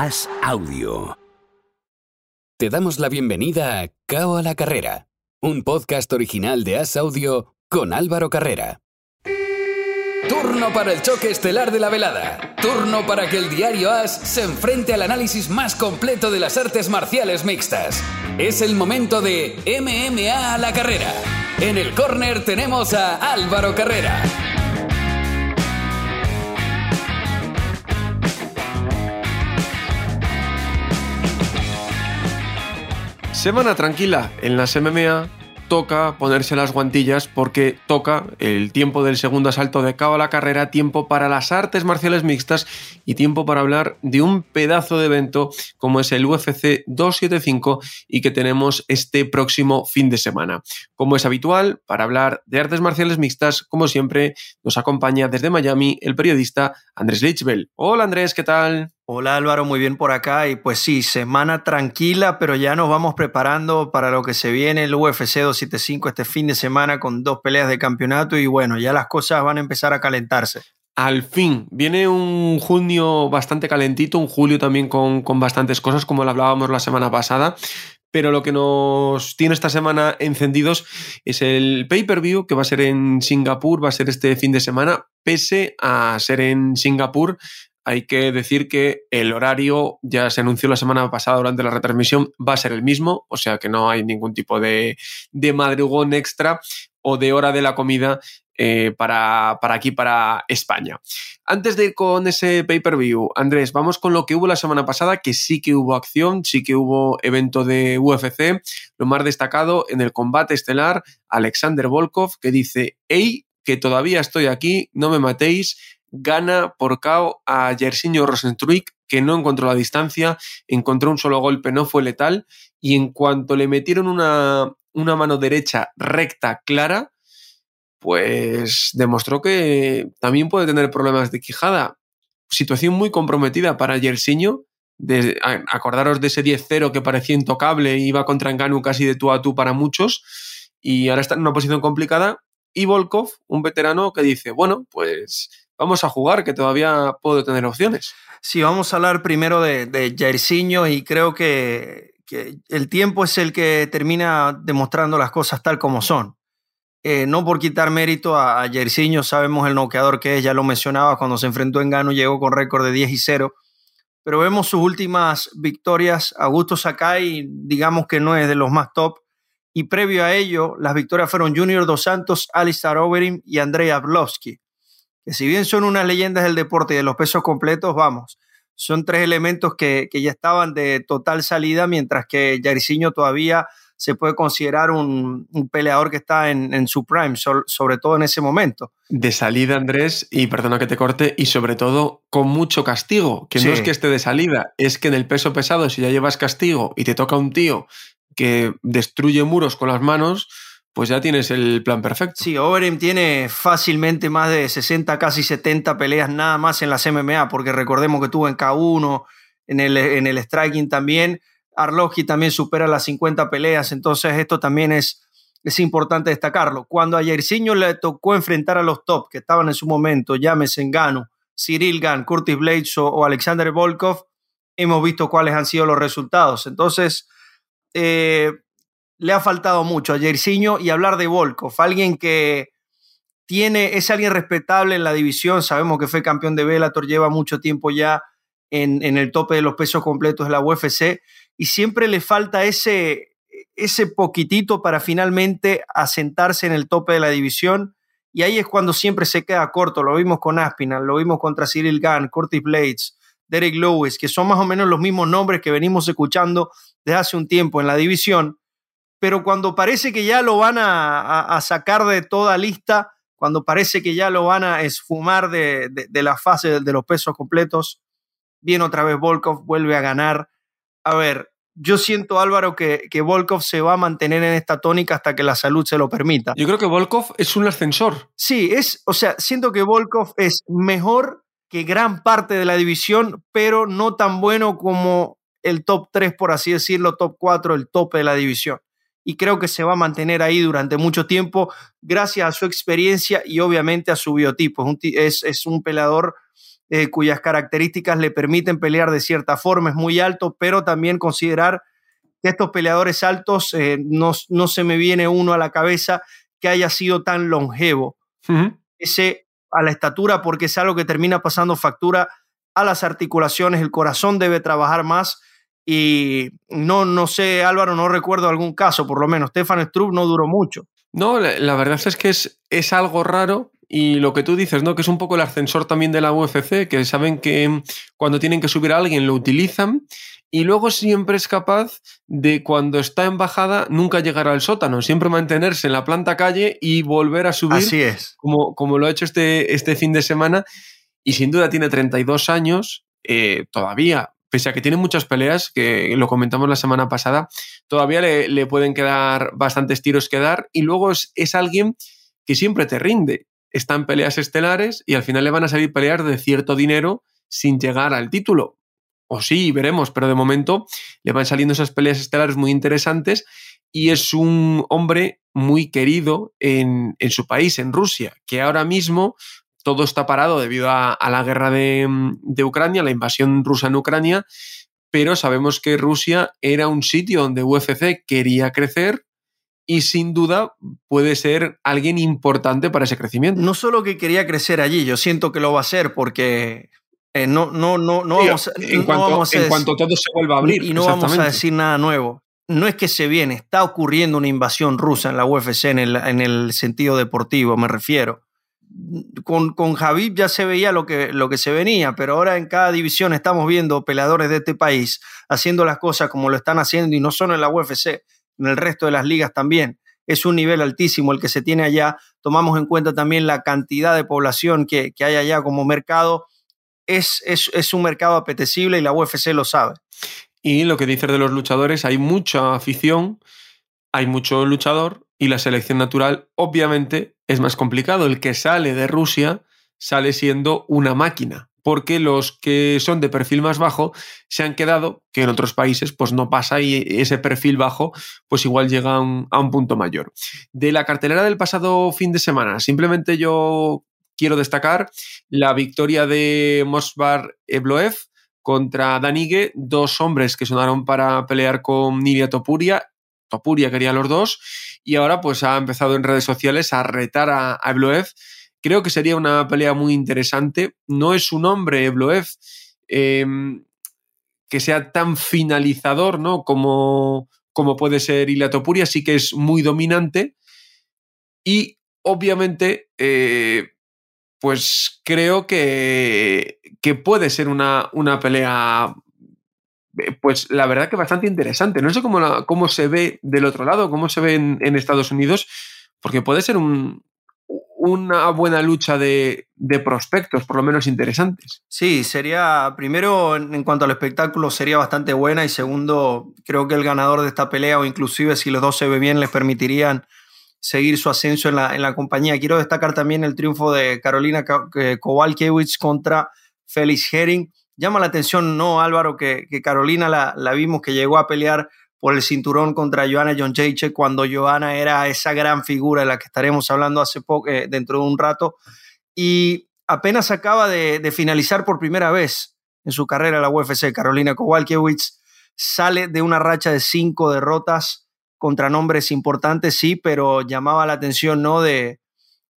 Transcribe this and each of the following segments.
As Audio. Te damos la bienvenida a Cao a la Carrera, un podcast original de As Audio con Álvaro Carrera. Turno para el choque estelar de la velada. Turno para que el diario As se enfrente al análisis más completo de las artes marciales mixtas. Es el momento de MMA a la carrera. En el corner tenemos a Álvaro Carrera. Semana tranquila en las MMA. Toca ponerse las guantillas porque toca el tiempo del segundo asalto de cabo a la carrera, tiempo para las artes marciales mixtas y tiempo para hablar de un pedazo de evento como es el UFC 275 y que tenemos este próximo fin de semana. Como es habitual, para hablar de artes marciales mixtas, como siempre, nos acompaña desde Miami el periodista Andrés Lichbel. Hola Andrés, ¿qué tal? Hola Álvaro, muy bien por acá y pues sí, semana tranquila, pero ya nos vamos preparando para lo que se viene el UFC 275 este fin de semana con dos peleas de campeonato y bueno, ya las cosas van a empezar a calentarse. Al fin, viene un junio bastante calentito, un julio también con, con bastantes cosas como lo hablábamos la semana pasada, pero lo que nos tiene esta semana encendidos es el pay-per-view que va a ser en Singapur, va a ser este fin de semana, pese a ser en Singapur, hay que decir que el horario ya se anunció la semana pasada durante la retransmisión, va a ser el mismo, o sea que no hay ningún tipo de, de madrugón extra o de hora de la comida eh, para, para, aquí, para España. Antes de ir con ese pay-per-view, Andrés, vamos con lo que hubo la semana pasada, que sí que hubo acción, sí que hubo evento de UFC. Lo más destacado en el combate estelar, Alexander Volkov, que dice, hey, que todavía estoy aquí, no me matéis, gana por KO a Jersinho Rosenstruik, que no encontró la distancia, encontró un solo golpe, no fue letal, y en cuanto le metieron una, una mano derecha recta, clara, pues demostró que también puede tener problemas de quijada. Situación muy comprometida para Jersinho. De, acordaros de ese 10-0 que parecía intocable iba contra Enganu casi de tú a tú para muchos, y ahora está en una posición complicada. Y Volkov, un veterano que dice, bueno, pues vamos a jugar, que todavía puedo tener opciones. Sí, vamos a hablar primero de, de y creo que, el tiempo es el que termina demostrando las cosas tal como son. Eh, no por quitar mérito a, a sabemos el noqueador que es, ya lo mencionaba, cuando se enfrentó en Gano llegó con récord de 10 y 0, pero vemos sus últimas victorias. Augusto Sakai, digamos que no es de los más top, y previo a ello, las victorias fueron Junior Dos Santos, Alistair Overeem y Andrei Arlovsky que si bien son unas leyendas del deporte y de los pesos completos, vamos, son tres elementos que, que ya estaban de total salida, mientras que Jairzinho todavía se puede considerar un, un peleador que está en, en su prime, so, sobre todo en ese momento. De salida, Andrés, y perdona que te corte, y sobre todo con mucho castigo, que sí. no es que esté de salida, es que en el peso pesado, si ya llevas castigo y te toca un tío que destruye muros con las manos, pues ya tienes el plan perfecto. Sí, Overeem tiene fácilmente más de 60, casi 70 peleas nada más en las MMA, porque recordemos que tuvo en K1, en el, en el striking también. Arlovsky también supera las 50 peleas, entonces esto también es, es importante destacarlo. Cuando a Jairzinho le tocó enfrentar a los top que estaban en su momento, llámese Engano, Cyril Gann, Curtis Blades o, o Alexander Volkov, hemos visto cuáles han sido los resultados. Entonces, eh, le ha faltado mucho a Jairzinho y hablar de Volkov, alguien que tiene, es alguien respetable en la división, sabemos que fue campeón de Bellator, lleva mucho tiempo ya en, en, el tope de los pesos completos de la UFC y siempre le falta ese, ese poquitito para finalmente asentarse en el tope de la división. Y ahí es cuando siempre se queda corto, lo vimos con Aspinall, lo vimos contra Cyril Gann, Curtis Blades, Derek Lewis, que son más o menos los mismos nombres que venimos escuchando desde hace un tiempo en la división, pero cuando parece que ya lo van a, a, a, sacar de toda lista, cuando parece que ya lo van a esfumar de, de, de la fase de, de, los pesos completos, viene otra vez Volkov, vuelve a ganar. A ver, yo siento, Álvaro, que, que Volkov se va a mantener en esta tónica hasta que la salud se lo permita. Yo creo que Volkov es un ascensor. Sí, es, o sea, siento que Volkov es mejor que gran parte de la división, pero no tan bueno como el top 3, por así decirlo, top 4, el tope de la división y creo que se va a mantener ahí durante mucho tiempo gracias a su experiencia y obviamente a su biotipo. Es un, es, es un peleador eh, cuyas características le permiten pelear de cierta forma, es muy alto, pero también considerar que estos peleadores altos eh, no, se me viene uno a la cabeza que haya sido tan longevo. Ese a la estatura, porque es algo que termina pasando factura a las articulaciones, el corazón debe trabajar más. Y no, no sé, Álvaro, no recuerdo algún caso, por lo menos. Stefan Strupp no duró mucho. No, la, verdad es que es, es algo raro y lo que tú dices, ¿no? Que es un poco el ascensor también de la UFC, que saben que cuando tienen que subir a alguien lo utilizan y luego siempre es capaz de cuando está en bajada nunca llegar al sótano, siempre mantenerse en la planta calle y volver a subir. Así es. Como, como lo ha hecho este, este fin de semana. Y sin duda tiene 32 años, eh, todavía, pese a que tiene muchas peleas, que lo comentamos la semana pasada, todavía le, pueden quedar bastantes tiros que dar. Y luego es, es alguien que siempre te rinde. Está en peleas estelares y al final le van a salir peleas de cierto dinero sin llegar al título o sí, veremos, pero de momento le van saliendo esas peleas estelares muy interesantes y es un hombre muy querido en, su país, en Rusia, que ahora mismo todo está parado debido a, la guerra de, de, Ucrania, la invasión rusa en Ucrania, pero sabemos que Rusia era un sitio donde UFC quería crecer y sin duda puede ser alguien importante para ese crecimiento. No solo que quería crecer allí, yo siento que lo va a hacer porque eh, no, no, no, no vamos, en, cuanto, en cuanto todo se vuelva a abrir. Y no vamos a decir nada nuevo. No es que se viene, está ocurriendo una invasión rusa en la UFC en el, en el sentido deportivo, me refiero. Con, con ya se veía lo que, lo que se venía, pero ahora en cada división estamos viendo peleadores de este país haciendo las cosas como lo están haciendo y no solo en la UFC, en el resto de las ligas también. Es un nivel altísimo el que se tiene allá. Tomamos en cuenta también la cantidad de población que, que hay allá como mercado es, un mercado apetecible y la UFC lo sabe. Y lo que dices de los luchadores, hay mucha afición, hay mucho luchador y la selección natural obviamente es más complicado. El que sale de Rusia sale siendo una máquina, porque los que son de perfil más bajo se han quedado, que en otros países pues no pasa y ese perfil bajo pues igual llega a un, punto mayor. De la cartelera del pasado fin de semana, simplemente yo quiero destacar la victoria de Mosbar Ebloev contra Danigue, dos hombres que sonaron para pelear con Nilia Topuria. Topuria quería los dos y ahora pues ha empezado en redes sociales a retar a, Ebloev. Creo que sería una pelea muy interesante. No es un hombre Ebloev em, que sea tan finalizador ¿no? como, como puede ser Ilia Topuria, sí que es muy dominante y obviamente eh, pues creo que, que puede ser una, una, pelea, pues la verdad que bastante interesante. No sé cómo, cómo se ve del otro lado, cómo se ve en, Estados Unidos, porque puede ser un, una buena lucha de, prospectos, por lo menos interesantes. Sí, sería, primero, en cuanto al espectáculo, sería bastante buena y segundo, creo que el ganador de esta pelea, o inclusive si los dos se ven bien, les permitirían seguir su ascenso en la, compañía. Quiero destacar también el triunfo de Carolina Kowalkiewicz contra Félix Herring. Llama la atención, ¿no, Álvaro? Que, Carolina la, vimos que llegó a pelear por el cinturón contra Joanna John cuando Joanna era esa gran figura de la que estaremos hablando hace poco, eh, dentro de un rato. Y apenas acaba de, de, finalizar por primera vez en su carrera la UFC. Carolina Kowalkiewicz sale de una racha de cinco derrotas contra nombres importantes, sí, pero llamaba la atención, ¿no? De,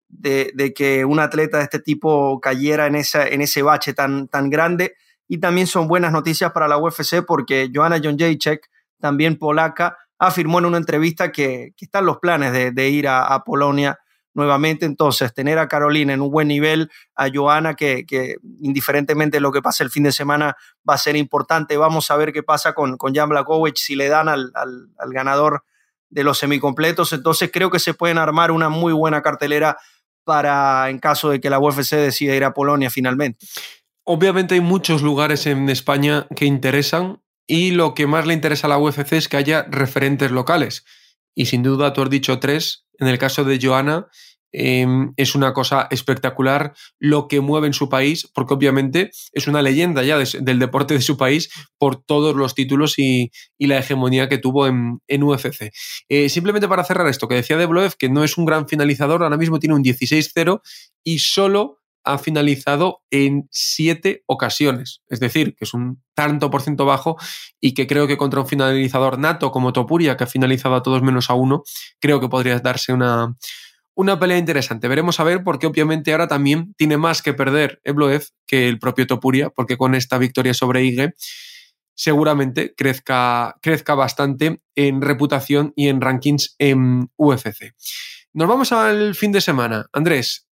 de, que un atleta de este tipo cayera en, esa, en ese bache tan, tan grande. Y también son buenas noticias para la UFC porque Joanna Jędrzejczyk, también polaca, afirmó en una entrevista que, que están los planes de, ir a, Polonia nuevamente. Entonces, tener a Carolina en un buen nivel, a Joana, que, que, indiferentemente de lo que pase el fin de semana, va a ser importante. Vamos a ver qué pasa con, con Jan Blakowicz, si le dan al, al, al ganador de los semicompletos. Entonces, creo que se pueden armar una muy buena cartelera para en caso de que la UFC decida ir a Polonia finalmente. Obviamente hay muchos lugares en España que interesan y lo que más le interesa a la UFC es que haya referentes locales. Y sin duda tú has dicho tres. En el caso de Joana, em, es una cosa espectacular lo que mueve en su país, porque obviamente es una leyenda ya del deporte de su país por todos los títulos y, la hegemonía que tuvo en, UFC. Eh, simplemente para cerrar esto, que decía de Bloev, que no es un gran finalizador, ahora mismo tiene un 16-0 y solo ha finalizado en siete ocasiones. Es decir, que es un tanto por ciento bajo y que creo que contra un finalizador nato como Topuria, que ha finalizado a todos menos a uno, creo que podría darse una, una pelea interesante. Veremos a ver, porque obviamente ahora también tiene más que perder Ebloev que el propio Topuria, porque con esta victoria sobre Ige seguramente crezca, crezca bastante en reputación y en rankings en UFC. Nos vamos al fin de semana. Andrés,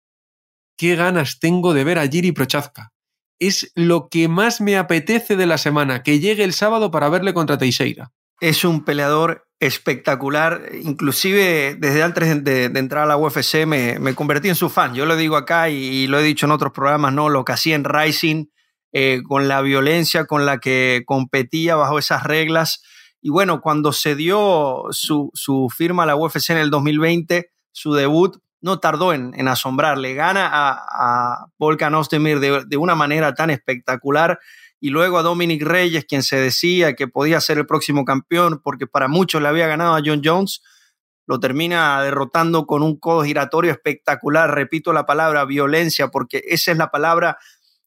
qué ganas tengo de ver a Giri Prochazka. Es lo que más me apetece de la semana, que llegue el sábado para verle contra Teixeira. Es un peleador espectacular, inclusive desde antes de, entrar a la UFC me, me, convertí en su fan. Yo lo digo acá y, lo he dicho en otros programas, ¿no? Lo que hacía en Rising, eh, con la violencia con la que competía bajo esas reglas. Y bueno, cuando se dio su, su firma a la UFC en el 2020, su debut no tardó en, en asombrarle. Gana a, a Volkan Ozdemir de, de, una manera tan espectacular y luego a Dominic Reyes, quien se decía que podía ser el próximo campeón porque para muchos le había ganado a John Jones, lo termina derrotando con un codo giratorio espectacular. Repito la palabra violencia porque esa es la palabra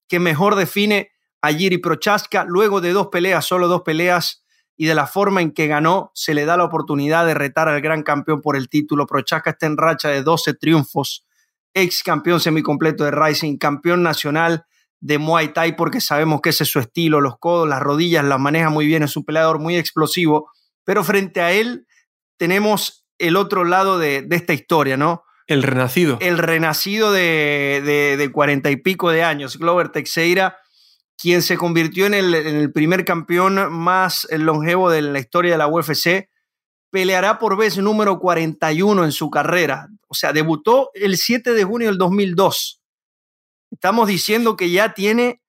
que mejor define a Jiri Prochaska. Luego de dos peleas, solo dos peleas, y de la forma en que ganó, se le da la oportunidad de retar al gran campeón por el título. Prochaska está en racha de 12 triunfos, ex campeón semicompleto de Rising, campeón nacional de Muay Thai, porque sabemos que ese es su estilo, los codos, las rodillas, las maneja muy bien, es un peleador muy explosivo, pero frente a él tenemos el otro lado de, esta historia, ¿no? El renacido. El renacido de cuarenta y pico de años, Glover Teixeira, quien se convirtió en el, primer campeón más longevo de la historia de la UFC, peleará por vez número 41 en su carrera. O sea, debutó el 7 de junio del 2002. Estamos diciendo que ya tiene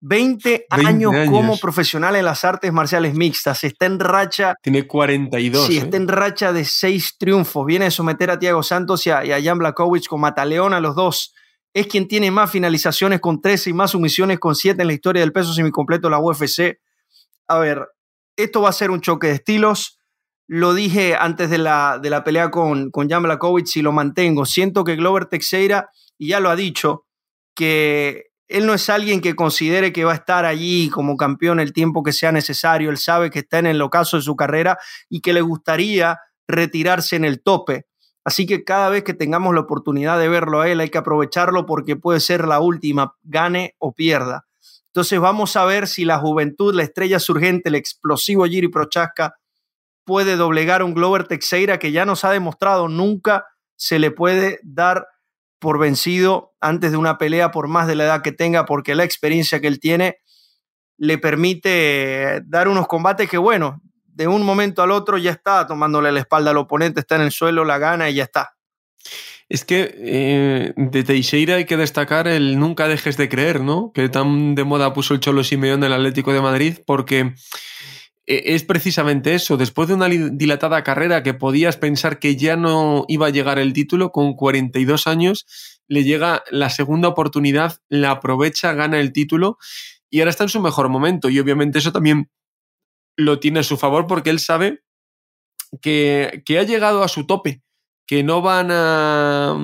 20, años, como profesional en las artes marciales mixtas. Está en racha. Tiene 42. Sí, está ¿eh? en racha de seis triunfos. Viene a someter a Thiago Santos y a, y a Jan Blakowicz con Mataleón a los dos es quien tiene más finalizaciones con 13 y más sumisiones con 7 en la historia del peso semicompleto de la UFC. A ver, esto va a ser un choque de estilos. Lo dije antes de la, de la pelea con, con Jan Blakowicz y lo mantengo. Siento que Glover Teixeira, y ya lo ha dicho, que él no es alguien que considere que va a estar allí como campeón el tiempo que sea necesario. Él sabe que está en el ocaso de su carrera y que le gustaría retirarse en el tope. Así que cada vez que tengamos la oportunidad de verlo a él, hay que aprovecharlo porque puede ser la última, gane o pierda. Entonces vamos a ver si la juventud, la estrella surgente, el explosivo Giri Prochaska puede doblegar un Glover Teixeira que ya nos ha demostrado nunca se le puede dar por vencido antes de una pelea por más de la edad que tenga porque la experiencia que él tiene le permite dar unos combates que bueno, de un momento al otro ya está tomándole la espalda al oponente, está en el suelo, la gana y ya está. Es que eh, de Teixeira hay que destacar el nunca dejes de creer, ¿no? Que tan de moda puso el Cholo Simeón del Atlético de Madrid, porque eh, es precisamente eso. Después de una dilatada carrera que podías pensar que ya no iba a llegar el título, con 42 años le llega la segunda oportunidad, la aprovecha, gana el título y ahora está en su mejor momento. Y obviamente eso también lo tiene a su favor porque él sabe que, ha llegado a su tope, que no van a.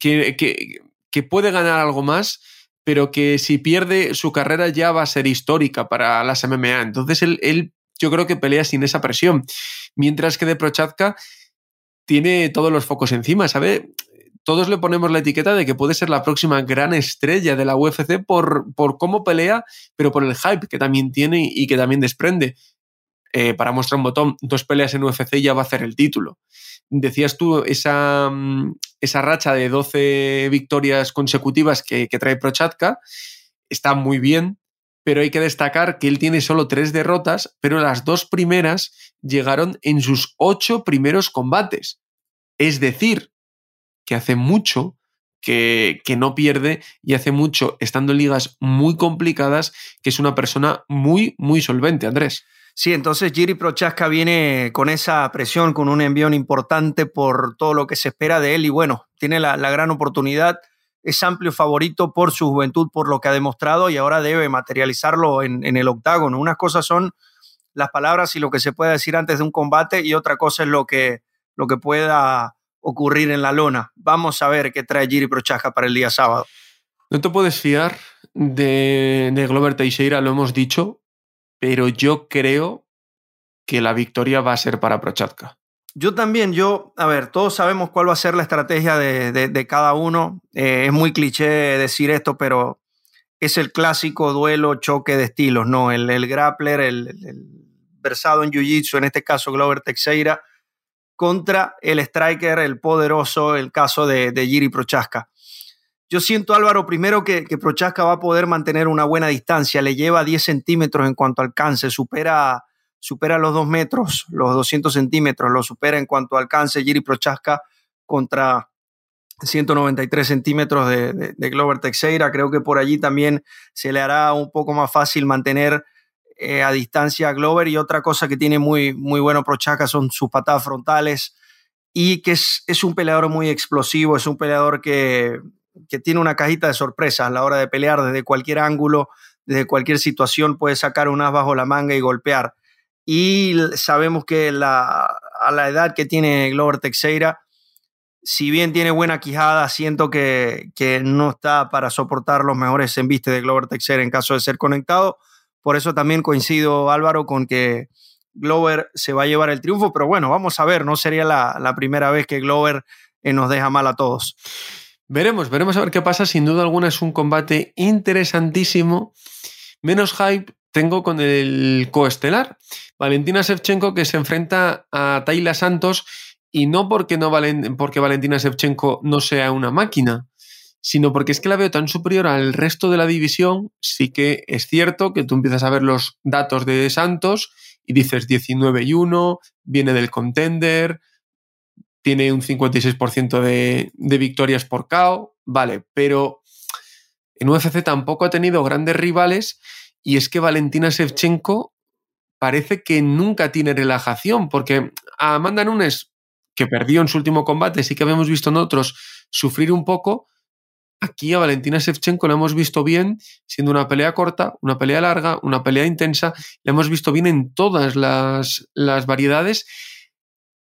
Que, que, puede ganar algo más, pero que si pierde su carrera ya va a ser histórica para las MMA. Entonces él, él yo creo que pelea sin esa presión. Mientras que de Prochatka tiene todos los focos encima, ¿sabe? Todos le ponemos la etiqueta de que puede ser la próxima gran estrella de la UFC por, por cómo pelea, pero por el hype que también tiene y que también desprende. Eh, para mostrar un botón, dos peleas en UFC ya va a hacer el título. Decías tú esa, mm, esa racha de 12 victorias consecutivas que, trae Prochatka, está muy bien, pero hay que destacar que él tiene solo tres derrotas, pero las dos primeras llegaron en sus ocho primeros combates. Es decir, que hace mucho que, que, no pierde y hace mucho, estando en ligas muy complicadas, que es una persona muy, muy solvente, Andrés. Sí, entonces Giri Prochaska viene con esa presión, con un envión importante por todo lo que se espera de él y bueno, tiene la, gran oportunidad, es amplio favorito por su juventud, por lo que ha demostrado y ahora debe materializarlo en, en el octágono. Unas cosas son las palabras y lo que se puede decir antes de un combate y otra cosa es lo que, lo que pueda ocurrir en la lona. Vamos a ver qué trae Giri Prochaska para el día sábado. No te puedes fiar de, de Glover Teixeira, lo hemos dicho, pero yo creo que la victoria va a ser para Prochatka. Yo también, yo, a ver, todos sabemos cuál va a ser la estrategia de, cada uno. Eh, es muy cliché decir esto, pero es el clásico duelo, choque de estilos, ¿no? El, el grappler, el, versado en Jiu-Jitsu, en este caso Glover Teixeira, contra el striker, el poderoso, el caso de, de Giri Prochaska. Yo siento, Álvaro, primero que, Prochaska va a poder mantener una buena distancia, le lleva 10 centímetros en cuanto al alcance, supera supera los 2 metros, los 200 centímetros, lo supera en cuanto alcance Giri Prochaska contra 193 centímetros de, de, Glover Teixeira. Creo que por allí también se le hará un poco más fácil mantener eh, a distancia a Glover. Y otra cosa que tiene muy, muy bueno Prochaska son sus patadas frontales y que es, es un peleador muy explosivo, es un peleador que, que tiene una cajita de sorpresas a la hora de pelear desde cualquier ángulo, desde cualquier situación, puede sacar un as bajo la manga y golpear y sabemos que la, a la edad que tiene Glover Teixeira, si bien tiene buena quijada, siento que, que no está para soportar los mejores embistes de Glover Teixeira en caso de ser conectado. Por eso también coincido, Álvaro, con que Glover se va a llevar el triunfo, pero bueno, vamos a ver, no sería la, la primera vez que Glover eh, nos deja mal a todos. Veremos, veremos a ver qué pasa. Sin duda alguna es un combate interesantísimo. Menos hype tengo con el coestelar. Valentina Shevchenko que se enfrenta a Tayla Santos y no porque, no porque Valentina Shevchenko no sea una máquina, sino porque es que la veo tan superior al resto de la división. Sí que es cierto que tú empiezas a ver los datos de Santos y dices 19 y 1, viene del contender, tiene un 56% de, de victorias por KO, vale, pero en UFC tampoco ha tenido grandes rivales y es que Valentina Shevchenko parece que nunca tiene relajación, porque a Amanda Nunes, que perdió en su último combate, sí que habíamos visto en otros sufrir un poco, aquí a Valentina Shevchenko la hemos visto bien, siendo una pelea corta, una pelea larga, una pelea intensa, la hemos visto bien en todas las, las variedades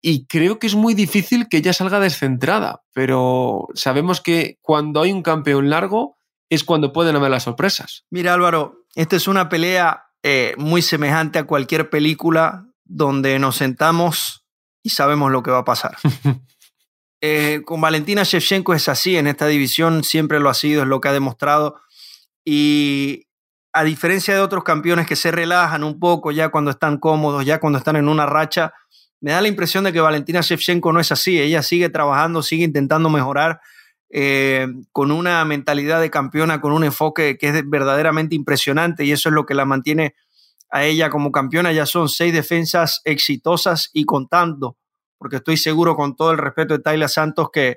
y creo que es muy difícil que ella salga descentrada, pero sabemos que cuando hay un campeón largo es cuando pueden haber las sorpresas. Mira Álvaro, esta es una pelea eh, muy semejante a cualquier película donde nos sentamos y sabemos lo que va a pasar. Eh, con Valentina Shevchenko es así, en esta división siempre lo ha sido, es lo que ha demostrado. Y a diferencia de otros campeones que se relajan un poco ya cuando están cómodos, ya cuando están en una racha, me da la impresión de que Valentina Shevchenko no es así. Ella sigue trabajando, sigue intentando mejorar eh, con una mentalidad de campeona, con un enfoque que es verdaderamente impresionante y eso es lo que la mantiene a ella como campeona. Ya son seis defensas exitosas y contando, porque estoy seguro con todo el respeto de Tayla Santos que,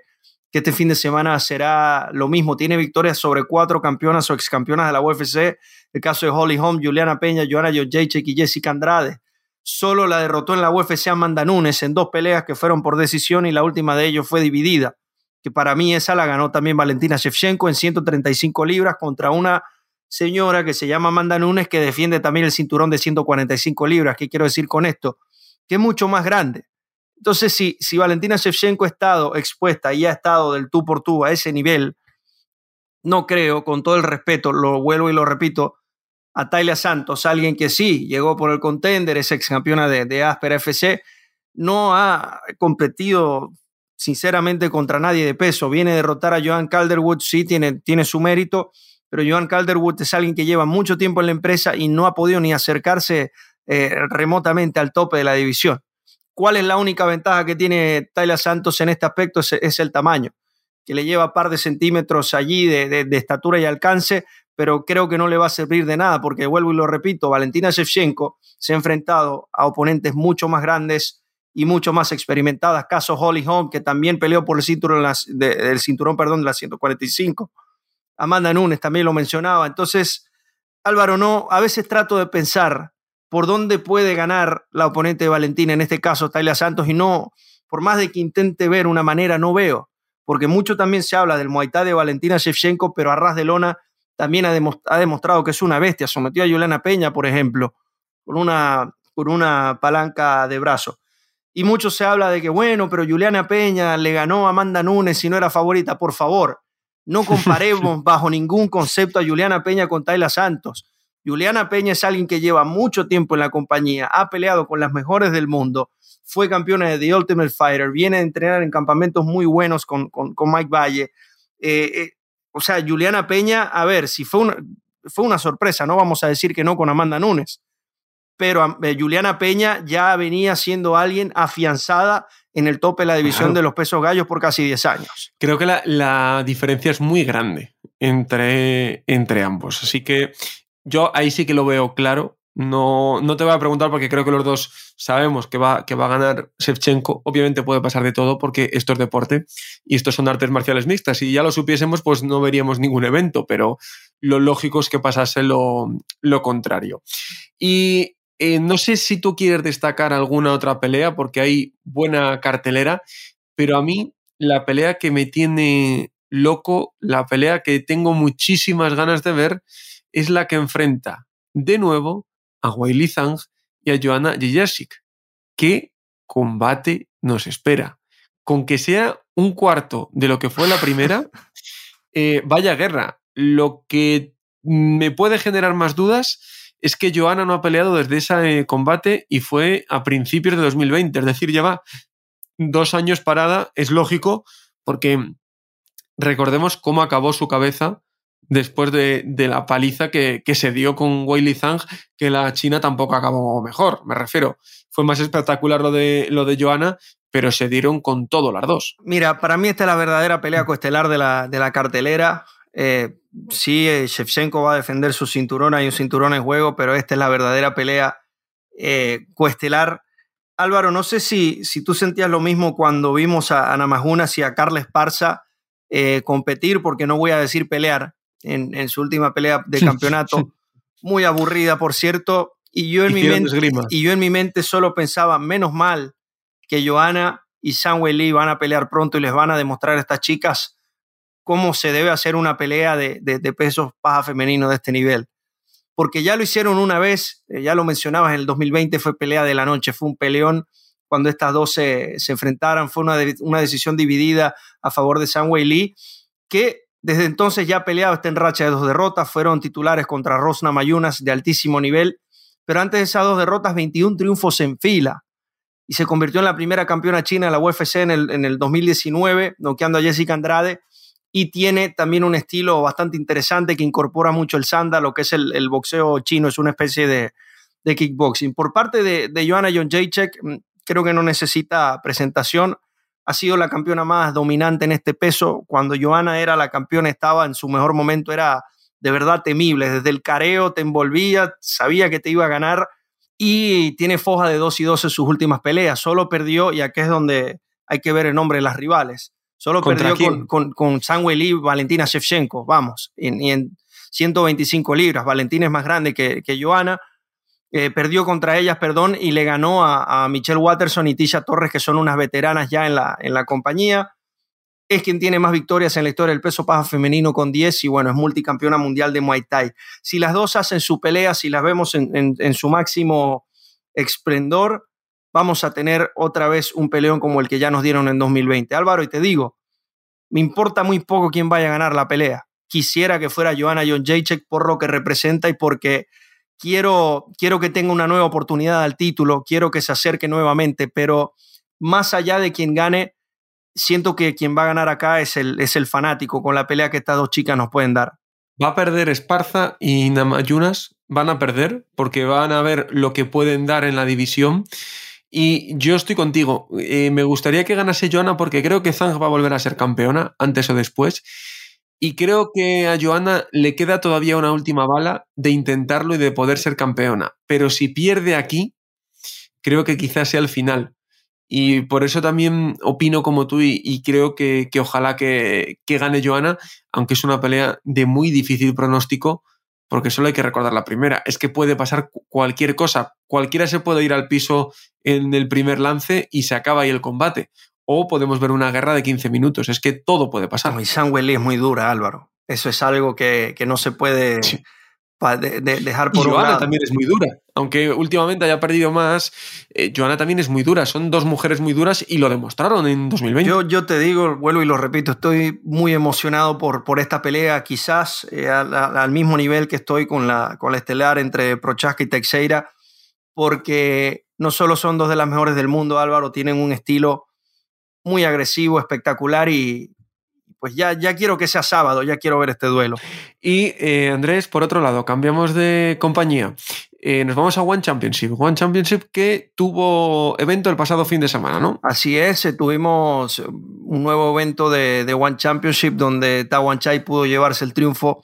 este fin de semana será lo mismo. Tiene victorias sobre cuatro campeonas o ex campeonas de la UFC. El caso de Holly Holm, Juliana Peña, Joanna Jacek y Jessica Andrade. Solo la derrotó en la UFC Amanda Nunes en dos peleas que fueron por decisión y la última de ellos fue dividida que para mí esa la ganó también Valentina Shevchenko en 135 libras contra una señora que se llama Amanda Nunes que defiende también el cinturón de 145 libras. ¿Qué quiero decir con esto? Que es mucho más grande. Entonces, si, si Valentina Shevchenko ha estado expuesta y ha estado del tú por tú a ese nivel, no creo, con todo el respeto, lo vuelvo y lo repito, a Tayla Santos, alguien que sí llegó por el contender, es ex campeona de, de FC, no ha competido sinceramente contra nadie de peso. Viene a derrotar a Joan Calderwood, sí, tiene, tiene su mérito, pero Joan Calderwood es alguien que lleva mucho tiempo en la empresa y no ha podido ni acercarse eh, remotamente al tope de la división. ¿Cuál es la única ventaja que tiene Tyler Santos en este aspecto? Es, el tamaño, que le lleva un par de centímetros allí de, de, estatura y alcance, pero creo que no le va a servir de nada, porque vuelvo y lo repito, Valentina Shevchenko se ha enfrentado a oponentes mucho más grandes, y mucho más experimentadas. Caso Holly Holm, que también peleó por el cinturón, de, cinturón perdón, de las 145. Amanda Nunes también lo mencionaba. Entonces, Álvaro, no, a veces trato de pensar por dónde puede ganar la oponente de Valentina, en este caso Tayla Santos, y no, por más de que intente ver una manera, no veo, porque mucho también se habla del Muay de Valentina Shevchenko, pero a ras de lona también ha, demostrado que es una bestia. Sometió a Juliana Peña, por ejemplo, con una, con una palanca de brazo. Y mucho se habla de que, bueno, pero Juliana Peña le ganó a Amanda Nunes y no era favorita. Por favor, No comparemos bajo ningún concepto a Juliana Peña con Tayla Santos. Juliana Peña es alguien que lleva mucho tiempo en la compañía, ha peleado con las mejores del mundo, fue campeona de The Ultimate Fighter, viene a entrenar en campamentos muy buenos con, Mike Valle. Eh, eh, o sea, Juliana Peña, a ver, si fue una, fue una sorpresa, no vamos a decir que no con Amanda Nunes, pero eh, Juliana Peña ya venía siendo alguien afianzada en el tope de la división de los pesos gallos por casi 10 años. Creo que la, diferencia es muy grande entre, entre ambos. Así que yo ahí sí que lo veo claro. No, no te voy a preguntar porque creo que los dos sabemos que va, que va a ganar Shevchenko. Obviamente puede pasar de todo porque esto es deporte y estos son artes marciales mixtas. Si ya lo supiésemos, pues no veríamos ningún evento, pero lo lógico es que pasase lo, lo contrario. Y eh, no sé si tú quieres destacar alguna otra pelea porque hay buena cartelera, pero a mí la pelea que me tiene loco, la pelea que tengo muchísimas ganas de ver, es la que enfrenta de nuevo a Weili Zhang y a Joanna Jędrzejczyk. ¿Qué combate nos espera? Con que sea un cuarto de lo que fue la primera, eh, vaya guerra. Lo que me puede generar más dudas es que Joana no ha peleado desde ese combate y fue a principios de 2020, es decir, lleva dos años parada, es lógico, porque recordemos cómo acabó su cabeza después de, la paliza que, se dio con Weili Zhang, que la China tampoco acabó mejor, me refiero. Fue más espectacular lo de, lo de Joana, pero se dieron con todo las dos. Mira, para mí esta es la verdadera pelea coestelar de la, de la cartelera. Eh, sí, eh, Shevchenko va a defender su cinturón, hay un cinturón en juego, pero esta es la verdadera pelea eh, cuestelar. Álvaro, no sé si, si tú sentías lo mismo cuando vimos a Ana Majunas y a Carles Parza competir, porque no voy a decir pelear, en, su última pelea de campeonato. Muy aburrida, por cierto. Y yo, en mi mente, y yo en mi mente solo pensaba, menos mal que Johanna y Samuel Lee van a pelear pronto y les van a demostrar a estas chicas cómo se debe hacer una pelea de, de, pesos paja femenino de este nivel. Porque ya lo hicieron una vez, eh, ya lo mencionabas, en el 2020 fue pelea de la noche, fue un peleón cuando estas dos se, se enfrentaran, fue una, una, decisión dividida a favor de Wei Lee, que desde entonces ya peleado, está en racha de dos derrotas, fueron titulares contra Rosna Mayunas de altísimo nivel, pero antes de esas dos derrotas, 21 triunfos en fila y se convirtió en la primera campeona china de la UFC en el, en el 2019, noqueando a Jessica Andrade y tiene también un estilo bastante interesante que incorpora mucho el sanda, lo que es el, boxeo chino, es una especie de, kickboxing. Por parte de, de Joanna Jacek, mm, creo que no necesita presentación, ha sido la campeona más dominante en este peso. Cuando Joana era la campeona, estaba en su mejor momento, era de verdad temible. Desde el careo te envolvía, sabía que te iba a ganar y tiene foja de 2 y 2 en sus últimas peleas. Solo perdió, y aquí es donde hay que ver el nombre de las rivales. Solo perdió con, con, con y Valentina Shevchenko, vamos, y en 125 libras. Valentina es más grande que, que Joana. Eh, perdió contra ellas, perdón, y le ganó a, Michelle Watterson y Tisha Torres, que son unas veteranas ya en la, en la compañía. Es quien tiene más victorias en la historia del peso paja femenino con 10 y bueno, es multicampeona mundial de Muay Thai. Si las dos hacen su pelea, si las vemos en, en su máximo esplendor, vamos a tener otra vez un peleón como el que ya nos dieron en 2020. Álvaro, y te digo, me importa muy poco quién vaya a ganar la pelea. Quisiera que fuera Joanna John por lo que representa y porque quiero, quiero que tenga una nueva oportunidad al título, quiero que se acerque nuevamente, pero más allá de quien gane, siento que quien va a ganar acá es el, es el fanático con la pelea que estas dos chicas nos pueden dar. Va a perder Esparza y Namayunas, van a perder porque van a ver lo que pueden dar en la división y yo estoy contigo. Eh, me gustaría que ganase Joana porque creo que Zhang va a volver a ser campeona, antes o después. Y creo que a Joana le queda todavía una última bala de intentarlo y de poder ser campeona. Pero si pierde aquí, creo que quizás sea el final. Y por eso también opino como tú y, creo que, ojalá que, que, gane Joana, aunque es una pelea de muy difícil pronóstico, porque solo hay que recordar la primera. Es que puede pasar cualquier cosa. Cualquiera se puede ir al piso en el primer lance y se acaba ahí el combate. O podemos ver una guerra de 15 minutos. Es que todo puede pasar. Y Lee es muy dura, Álvaro. Eso es algo que, no se puede dejar por y Joana también es muy dura. Aunque últimamente haya perdido más, eh, Joana también es muy dura. Son dos mujeres muy duras y lo demostraron en 2020. Yo, yo te digo, vuelvo y lo repito, estoy muy emocionado por, por esta pelea, quizás eh, al, mismo nivel que estoy con la, con la estelar entre Prochaska y Teixeira, porque no solo son dos de las mejores del mundo, Álvaro, tienen un estilo muy agresivo, espectacular y, pues ya, ya quiero que sea sábado, ya quiero ver este duelo. Y eh, Andrés, por otro lado, cambiamos de compañía. Eh, nos vamos a One Championship. One Championship que tuvo evento el pasado fin de semana, ¿no? Así es, eh, tuvimos un nuevo evento de, de One Championship donde Tawan Chai pudo llevarse el triunfo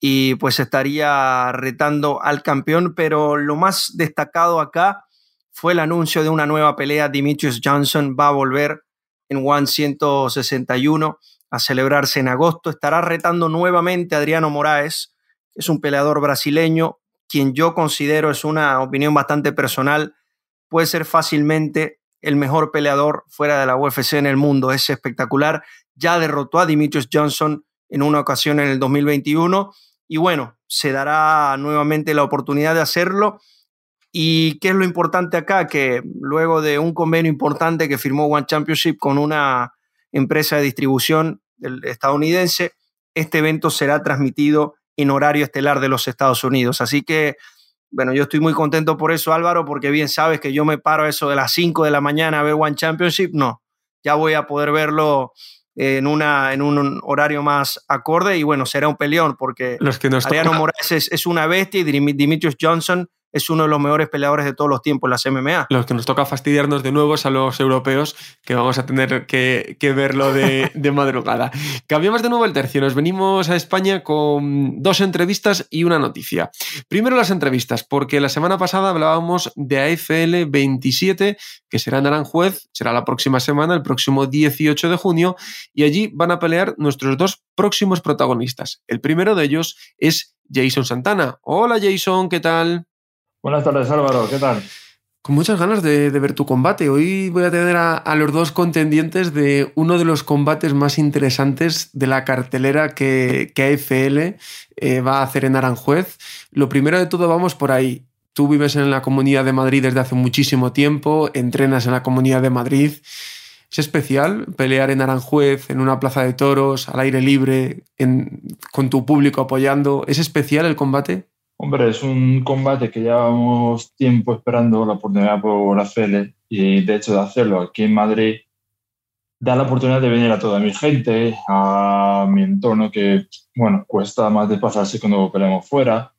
y pues estaría retando al campeón, pero lo más destacado acá fue el anuncio de una nueva pelea. Dimitrius Johnson va a volver en One 161 a celebrarse en agosto. Estará retando nuevamente a Adriano Moraes, que es un peleador brasileño, quien yo considero es una opinión bastante personal, puede ser fácilmente el mejor peleador fuera de la UFC en el mundo. Es espectacular. Ya derrotó a Dimitrios Johnson en una ocasión en el 2021 y bueno, se dará nuevamente la oportunidad de hacerlo. ¿Y qué es lo importante acá? Que luego de un convenio importante que firmó One Championship con una empresa de distribución estadounidense, este evento será transmitido en horario estelar de los Estados Unidos. Así que, bueno, yo estoy muy contento por eso, Álvaro, porque bien sabes que yo me paro a eso de las 5 de la mañana a ver One Championship. No, ya voy a poder verlo en, una, en un horario más acorde y bueno, será un peleón porque Los que Ariano Morales es, es, una bestia y Dimitrios Johnson es uno de los mejores peleadores de todos los tiempos las MMA. Los que nos toca fastidiarnos de nuevo es a los europeos, que vamos a tener que, verlo de, de, madrugada. Cambiamos de nuevo el tercio, nos venimos a España con dos entrevistas y una noticia. Primero las entrevistas, porque la semana pasada hablábamos de AFL 27, que será en Aranjuez, será la próxima semana, el próximo 18 de junio, y allí van a pelear nuestros dos próximos protagonistas. El primero de ellos es Jason Santana. Hola Jason, ¿qué tal? Buenas tardes, Álvaro, ¿qué tal? Con muchas ganas de, ver tu combate. Hoy voy a tener a, los dos contendientes de uno de los combates más interesantes de la cartelera que, que AFL eh, va a hacer en Aranjuez. Lo primero de todo, vamos por ahí. Tú vives en la Comunidad de Madrid desde hace muchísimo tiempo, entrenas en la Comunidad de Madrid. ¿Es especial pelear en Aranjuez, en una plaza de toros, al aire libre, con tu público apoyando? ¿Es especial el combate? Hombre, es un combate que llevamos tiempo esperando la oportunidad por hacerle y de hecho de hacerlo aquí en Madrid da la oportunidad de venir a toda mi gente, a mi entorno que, bueno, cuesta más de pasarse cuando peleamos fuera.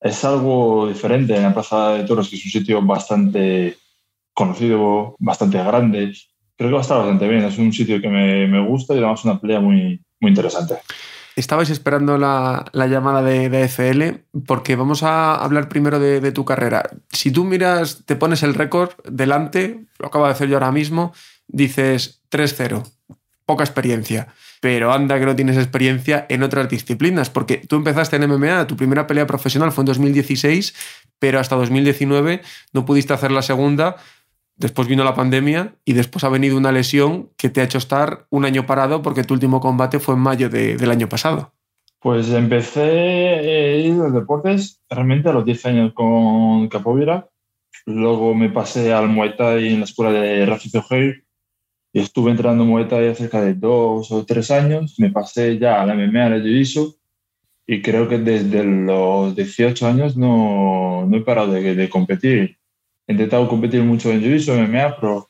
Es algo diferente en la Plaza de Toros, que es un sitio bastante conocido, bastante grande. Creo que va a estar bastante bien. Es un sitio que me, me gusta y además una pelea muy, muy interesante. Estabais esperando la, llamada de, de, FL porque vamos a hablar primero de, tu carrera. Si tú miras, te pones el récord delante, lo acabo de hacer yo ahora mismo, dices 3-0, poca experiencia. Pero anda que no tienes experiencia en otras disciplinas, porque tú empezaste en MMA, tu primera pelea profesional fue en 2016, pero hasta 2019 no pudiste hacer la segunda Después vino la pandemia y después ha venido una lesión que te ha hecho estar un año parado porque tu último combate fue en mayo del año pasado. Pues empecé los deportes realmente a los 10 años con capoeira. Luego me pasé al Muay Thai en la escuela de Rafi Zoheir y estuve entrenando Muay Thai cerca de dos o tres años. Me pasé ya a la MMA, al Jiu-Jitsu y creo que desde los 18 años no, no he parado de, de competir he intentado competir mucho en Jiu-Jitsu, MMA, pero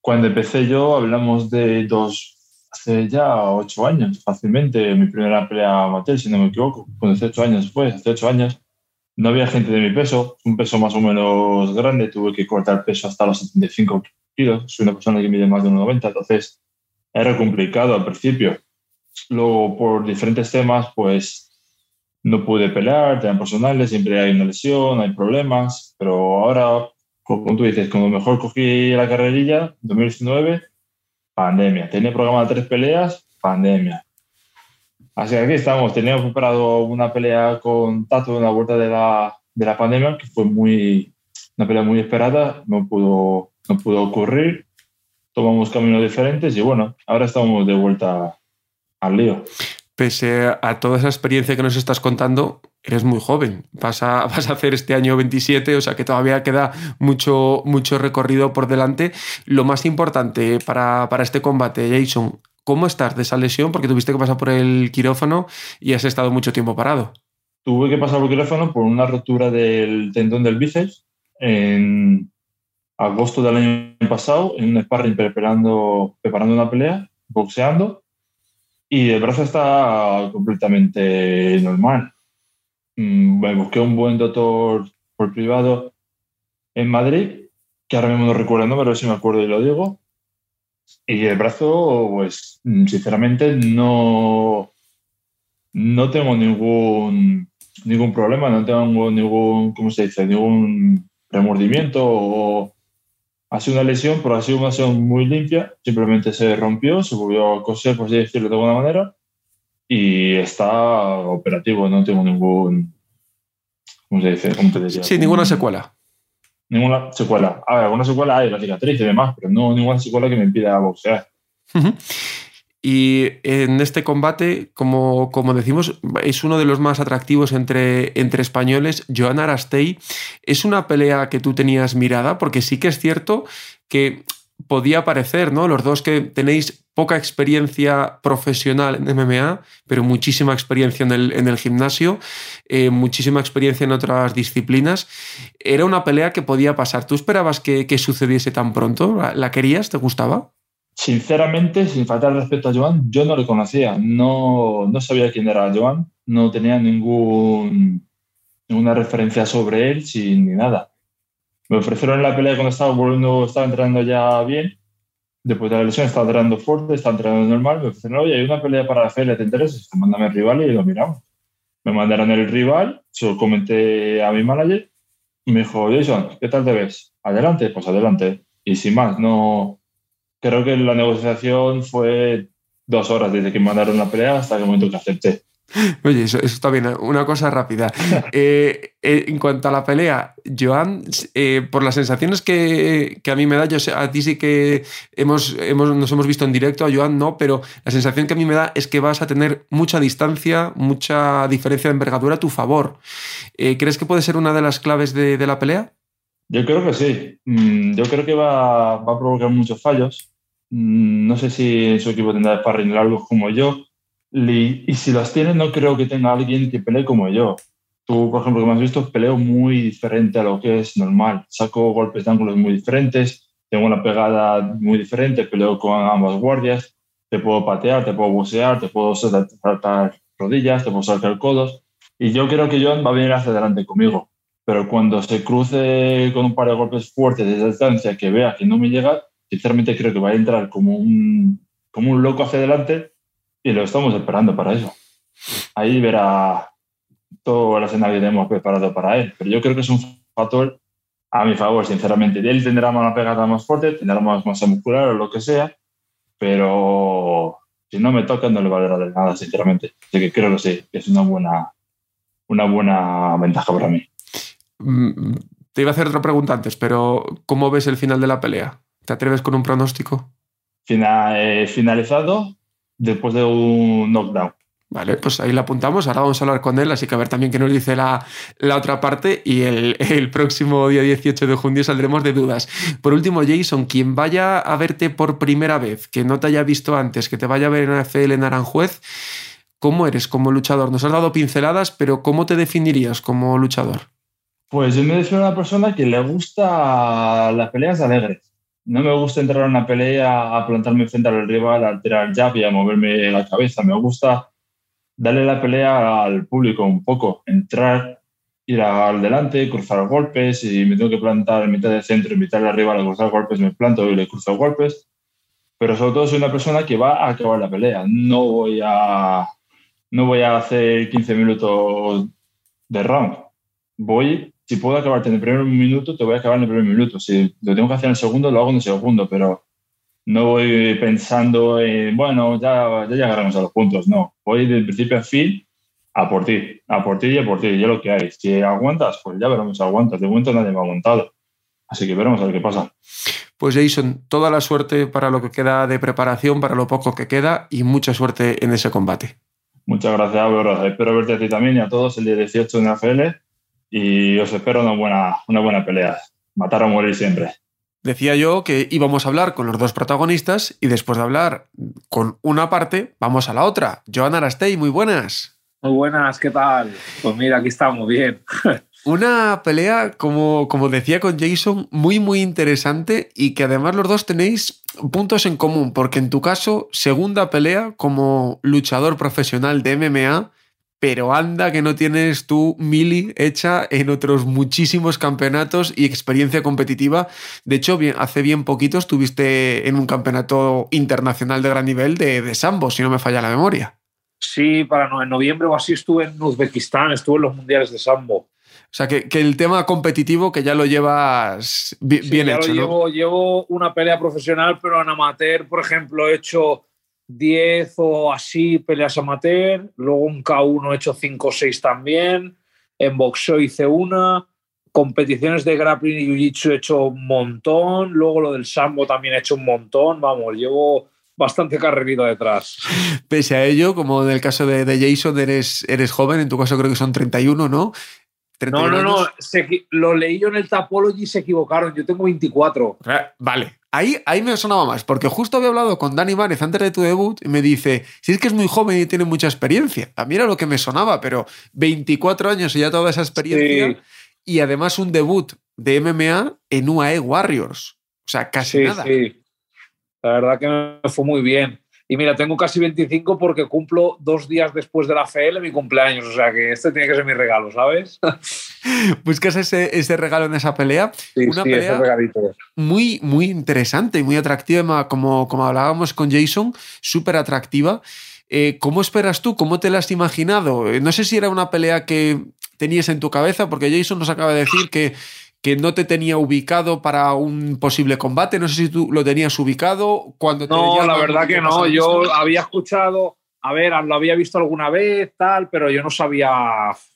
cuando empecé yo hablamos de dos, hace ya ocho años, fácilmente, mi primera pelea amateur, si no me equivoco, con 18 años después, hace ocho años, no había gente de mi peso, un peso más o menos grande, tuve que cortar peso hasta los 75 kilos, soy una persona que mide más de 1,90, entonces era complicado al principio. Luego, por diferentes temas, pues no pude pelear, temas personales, siempre hay una lesión, hay problemas, pero ahora, como tú dices, como mejor cogí la carrerilla, 2019, pandemia. Tenía programado tres peleas, pandemia. Así que aquí estamos, teníamos preparado una pelea con Tato en la vuelta de la, de la pandemia, que fue muy, una pelea muy esperada, no pudo, no pudo ocurrir, tomamos caminos diferentes y bueno, ahora estamos de vuelta al lío pese a toda esa experiencia que nos estás contando, eres muy joven, vas a, hacer este año 27, o sea que todavía queda mucho, recorrido por delante. Lo más importante para, este combate, Jason, ¿cómo estás de esa lesión? Porque tuviste que pasar por el quirófano y has estado mucho tiempo parado. Tuve que pasar por el quirófano por una rotura del tendón del bíceps en agosto del año pasado, en un sparring preparando una pelea, boxeando, y el brazo está completamente normal Mm, me busqué un buen doctor por privado en Madrid, que ahora mismo no recuerdo el nombre, ver si me acuerdo y lo digo. Y el brazo, pues mm, sinceramente no, no tengo ningún, ningún problema, no tengo ningún, ¿cómo se dice? Ningún remordimiento o ha sido una lesión, pero ha sido una lesión muy limpia. Simplemente se rompió, se volvió a coser, por así decirlo de alguna manera y está operativo, no tengo ningún. ¿Cómo se dice? ¿Cómo te decía? Sí, ninguna secuela. Ninguna secuela. A ver, alguna secuela hay, la cicatriz y demás, pero no ninguna secuela que me impida boxear. Y en este combate, como, como, decimos, es uno de los más atractivos entre, entre españoles. Joan Arastey, ¿es una pelea que tú tenías mirada? Porque sí que es cierto que podía parecer, ¿no? Los dos que tenéis poca experiencia profesional en MMA, pero muchísima experiencia en el, en el gimnasio, eh, muchísima experiencia en otras disciplinas. Era una pelea que podía pasar. ¿Tú esperabas que, sucediese tan pronto? ¿La, querías? ¿Te gustaba? Sinceramente, sin faltar respeto a Joan, yo no le conocía. No, no sabía quién era Joan. No tenía ningún, ninguna referencia sobre él, sin ni nada me ofrecieron la pelea cuando estaba volviendo, estaba entrenando ya bien. Después de la lesión estaba entrenando fuerte, estaba entrenando normal. Me ofrecieron, oye, hay una pelea para la ¿te interesa? Mándame el rival y lo miramos. Me mandaron el rival, se lo comenté a mi manager y me dijo, Jason, ¿qué tal te ves? Adelante, pues adelante. Y sin más, no. Creo que la negociación fue dos horas desde que mandaron la pelea hasta el momento que acepté. Oye, eso, está bien. Una cosa rápida. Eh, eh, en cuanto a la pelea, Joan, eh, por las sensaciones que, a mí me da, yo sé, a ti sí que hemos, hemos, nos hemos visto en directo, a Joan no, pero la sensación que a mí me da es que vas a tener mucha distancia, mucha diferencia de envergadura a tu favor. ¿Crees que puede ser una de las claves de, la pelea? Yo creo que sí. Mm, yo creo que va, va a provocar muchos fallos. Mm, no sé si su equipo tendrá sparring largos como yo y si las tiene, no creo que tenga alguien que pelee como yo. Tú, por ejemplo, como has visto, peleo muy diferente a lo que es normal. Saco golpes de ángulos muy diferentes, tengo una pegada muy diferente, peleo con ambas guardias, te puedo patear, te puedo bucear, te puedo saltar rodillas, te puedo saltar codos. Y yo creo que John va a venir hacia adelante conmigo. Pero cuando se cruce con un par de golpes fuertes desde distancia que vea que no me llega, sinceramente creo que va a entrar como un, como un loco hacia adelante y lo estamos esperando para eso. Ahí verá todo el escenario que hemos preparado para él. Pero yo creo que es un factor a mi favor, sinceramente. Él tendrá una pegada más fuerte, tendrá más masa muscular o lo que sea, pero si no me toca no le valerá de nada, sinceramente. Así que creo que sí, es una buena, una buena ventaja para mí. Mm, te iba a hacer otra pregunta antes, pero ¿cómo ves el final de la pelea? ¿Te atreves con un pronóstico? Final, eh, finalizado, después de un knockdown. Vale, pues ahí la apuntamos. Ahora vamos a hablar con él, así que a ver también qué nos dice la, otra parte. Y el, el, próximo día 18 de junio saldremos de dudas. Por último, Jason, quien vaya a verte por primera vez, que no te haya visto antes, que te vaya a ver en AFL en Aranjuez, ¿cómo eres como luchador? Nos has dado pinceladas, pero ¿cómo te definirías como luchador? Pues yo me defino una persona que le gusta las peleas alegres no me gusta entrar a una pelea a plantarme frente al rival, a tirar jab y a moverme la cabeza. Me gusta darle la pelea al público un poco, entrar, ir al delante, cruzar golpes. y me tengo que plantar en mitad del centro, del rival a cruzar golpes, me planto y le cruzo golpes. Pero sobre todo soy una persona que va a acabar la pelea. No voy a, no voy a hacer 15 minutos de round. Voy si puedo acabarte en el primer minuto, te voy a acabar en el primer minuto. Si lo tengo que hacer en el segundo, lo hago en el segundo, pero no voy pensando en, bueno, ya, ya llegaremos a los puntos. No, voy del principio a fin a por ti, a por ti y a por ti, ya lo que hay. Si aguantas, pues ya veremos si aguantas. De momento nadie me ha aguantado. Así que veremos a ver qué pasa. Pues Jason, toda la suerte para lo que queda de preparación, para lo poco que queda y mucha suerte en ese combate. Muchas gracias, Álvaro. Espero verte a ti también y a todos el día 18 en AFL y os espero una buena, una buena pelea. Matar o morir siempre. Decía yo que íbamos a hablar con los dos protagonistas y después de hablar con una parte, vamos a la otra. Joan Arastey, muy buenas. Muy buenas, ¿qué tal? Pues mira, aquí estamos, bien. Una pelea, como, como decía con Jason, muy, muy interesante y que además los dos tenéis puntos en común, porque en tu caso, segunda pelea como luchador profesional de MMA, pero anda que no tienes tu mili hecha en otros muchísimos campeonatos y experiencia competitiva. De hecho, bien, hace bien poquito estuviste en un campeonato internacional de gran nivel de, de sambo, si no me falla la memoria. Sí, para no, en noviembre o así estuve en Uzbekistán, estuve en los mundiales de sambo. O sea, que, que, el tema competitivo que ya lo llevas bien, sí, ya hecho. Lo ¿no? llevo, llevo una pelea profesional, pero en amateur, por ejemplo, he hecho 10 o así peleas amateur. Luego en K1 he hecho 5 o 6 también. En boxeo hice una. Competiciones de grappling y jiu-jitsu he hecho un montón. Luego lo del sambo también he hecho un montón. Vamos, llevo bastante carrerito detrás. Pese a ello, como en el caso de, de Jason, eres, eres joven, en tu caso creo que son 31, ¿no? No, no, no. Se, lo leí yo en el Tapology y se equivocaron. Yo tengo 24. Vale. Ahí, ahí me sonaba más, porque justo había hablado con Dani Márez antes de tu debut y me dice, si es que es muy joven y tiene mucha experiencia. A mí era lo que me sonaba, pero 24 años y ya toda esa experiencia Sí. y además un debut de MMA en UAE Warriors. O sea, casi Sí, nada. sí. La verdad que me fue muy bien. Y mira, tengo casi 25 porque cumplo dos días después de la FL mi cumpleaños. O sea que este tiene que ser mi regalo, ¿sabes? Buscas ese, ese regalo en esa pelea. Sí, Una sí, pelea ese muy, muy interesante y muy atractiva, como, como hablábamos con Jason, súper atractiva. Eh, ¿Cómo esperas tú? ¿Cómo te la has imaginado? Eh, No sé si era una pelea que tenías en tu cabeza, porque Jason nos acaba de decir que, que no te tenía ubicado para un posible combate. No sé si tú lo tenías ubicado cuando te No, la verdad ¿qué que no. Yo había escuchado, a ver, lo había visto alguna vez, tal, pero yo no sabía,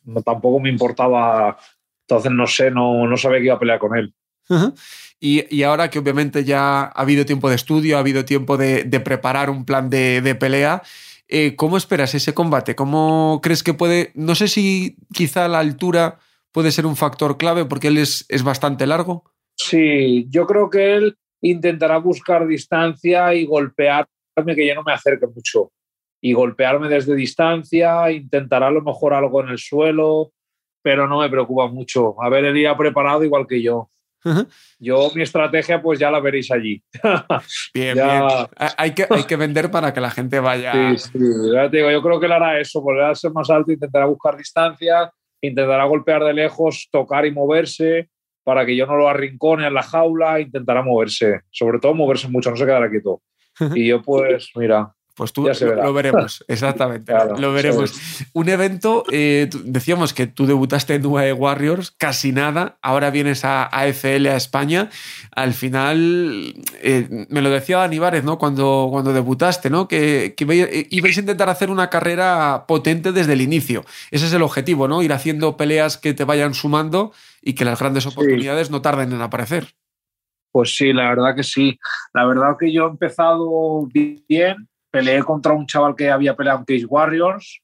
no, tampoco me importaba. Entonces, no sé, no, no sabía que iba a pelear con él. Ajá. Y, y ahora que obviamente ya ha habido tiempo de estudio, ha habido tiempo de, de preparar un plan de, de pelea, eh, ¿cómo esperas ese combate? ¿Cómo crees que puede, no sé si quizá la altura puede ser un factor clave porque él es, es bastante largo? Sí, yo creo que él intentará buscar distancia y golpearme, que yo no me acerque mucho. Y golpearme desde distancia, intentará a lo mejor algo en el suelo, pero no me preocupa mucho. A ver, él irá preparado igual que yo. Ajá. Yo, mi estrategia, pues ya la veréis allí. Bien, Ya. bien. Ha- Hay que, hay que vender para que la gente vaya. Sí, sí, ya te digo, yo creo que él hará eso, volverá a ser más alto, intentará buscar distancia, intentará golpear de lejos, tocar y moverse para que yo no lo arrincone en la jaula, intentará moverse, sobre todo moverse mucho, no se quedará quieto. Y yo pues, mira, Pues tú lo, veremos, exactamente. Claro, lo veremos. Un evento, eh, decíamos que tú debutaste en UAE Warriors, casi nada, ahora vienes a AFL a España. Al final, eh, me lo decía Dani Várez, ¿no? Cuando, cuando debutaste, ¿no? Que, que eh, ibais a intentar hacer una carrera potente desde el inicio. Ese es el objetivo, ¿no? Ir haciendo peleas que te vayan sumando y que las grandes oportunidades no tarden en aparecer. Pues sí, la verdad que sí. La verdad que yo he empezado bien. Peleé contra un chaval que había peleado en Cage Warriors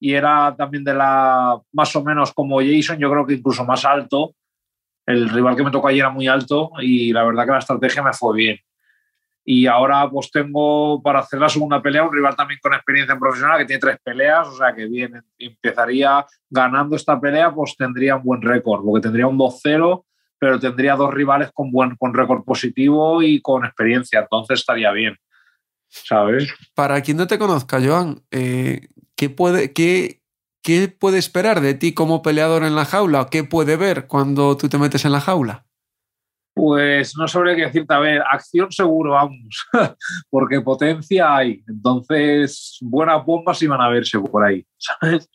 y era también de la, más o menos como Jason, yo creo que incluso más alto. El rival que me tocó ayer era muy alto y la verdad que la estrategia me fue bien. Y ahora pues tengo para hacer la segunda pelea un rival también con experiencia en profesional que tiene tres peleas, o sea que bien, empezaría ganando esta pelea, pues tendría un buen récord, porque tendría un 2-0 pero tendría dos rivales con buen con récord positivo y con experiencia, entonces estaría bien. ¿Sabes? Para quien no te conozca, Joan, eh, ¿qué, puede, qué, ¿qué puede esperar de ti como peleador en la jaula? ¿Qué puede ver cuando tú te metes en la jaula? Pues no sabría qué decirte. A ver, acción seguro, vamos, porque potencia hay. Entonces, buenas bombas iban a verse por ahí, ¿sabes?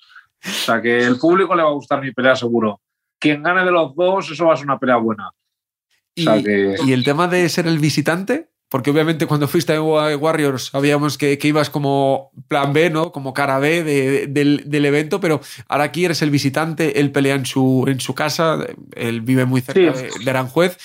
O sea, que el público le va a gustar mi pelea seguro. Quien gane de los dos, eso va a ser una pelea buena. Y, sea que- y el tema de ser el visitante, porque obviamente cuando fuiste a Warriors sabíamos que, que ibas como plan B, ¿no? Como cara B de- del, del evento, pero ahora aquí eres el visitante, él pelea en su, en su casa, él vive muy cerca Sí. de, de Aranjuez.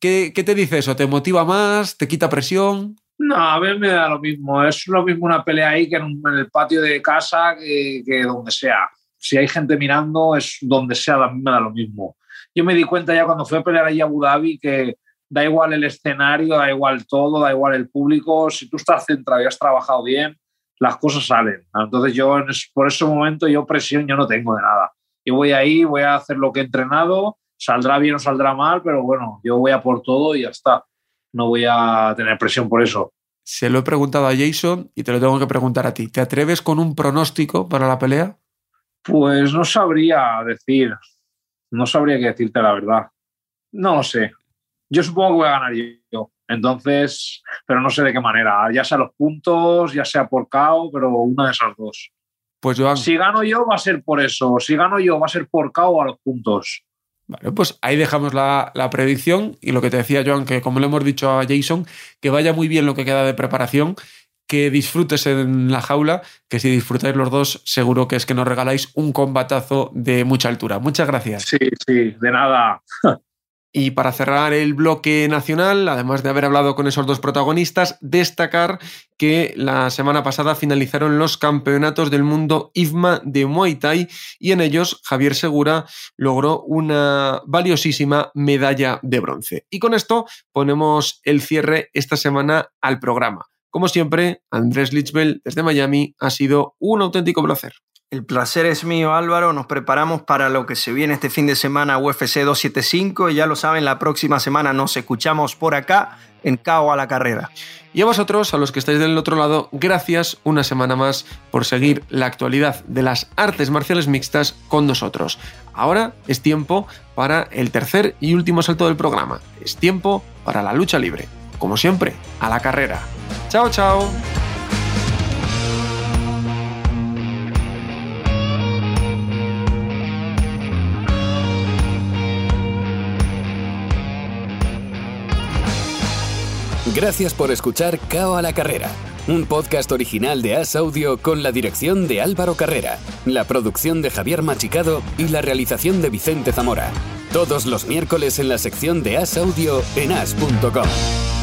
¿Qué, ¿Qué te dice eso? ¿Te motiva más? ¿Te quita presión? No, a mí me da lo mismo. Es lo mismo una pelea ahí que en, el patio de casa, que, donde sea. Si hay gente mirando, es donde sea, a mí me da lo mismo. Yo me di cuenta ya cuando fui a pelear ahí a Abu Dhabi que da igual el escenario, da igual todo, da igual el público. Si tú estás centrado y has trabajado bien, las cosas salen. Entonces yo por ese momento yo presión yo no tengo de nada. Yo voy ahí, voy a hacer lo que he entrenado, saldrá bien o saldrá mal, pero bueno, yo voy a por todo y ya está no voy a tener presión por eso. Se lo he preguntado a Jason y te lo tengo que preguntar a ti. ¿Te atreves con un pronóstico para la pelea? Pues no sabría decir. No sabría qué decirte la verdad. No lo sé. Yo supongo que voy a ganar yo. Entonces, pero no sé de qué manera. Ya sea los puntos, ya sea por KO, pero una de esas dos. Pues Joan. Si gano yo, va a ser por eso. Si gano yo, va a ser por KO a los puntos. Vale, pues ahí dejamos la, predicción y lo que te decía Joan, que como le hemos dicho a Jason, que vaya muy bien lo que queda de preparación, que disfrutes en la jaula, que si disfrutáis los dos, seguro que es que nos regaláis un combatazo de mucha altura. Muchas gracias. Sí, sí, de nada. Y para cerrar el bloque nacional, además de haber hablado con esos dos protagonistas, destacar que la semana pasada finalizaron los campeonatos del mundo IFMA de Muay Thai y en ellos Javier Segura logró una valiosísima medalla de bronce. Y con esto ponemos el cierre esta semana al programa. Como siempre, Andrés Lichbel desde Miami ha sido un auténtico placer. El placer es mío, Álvaro. Nos preparamos para lo que se viene este fin de semana UFC 275. Y ya lo saben, la próxima semana nos escuchamos por acá en Cao a la Carrera. Y a vosotros, a los que estáis del otro lado, gracias una semana más por seguir la actualidad de las artes marciales mixtas con nosotros. Ahora es tiempo para el tercer y último salto del programa. Es tiempo para la lucha libre. Como siempre, a la carrera. Chao, chao. Gracias por escuchar Cao a la Carrera, un podcast original de As Audio con la dirección de Álvaro Carrera, la producción de Javier Machicado y la realización de Vicente Zamora. Todos los miércoles en la sección de As Audio en as.com.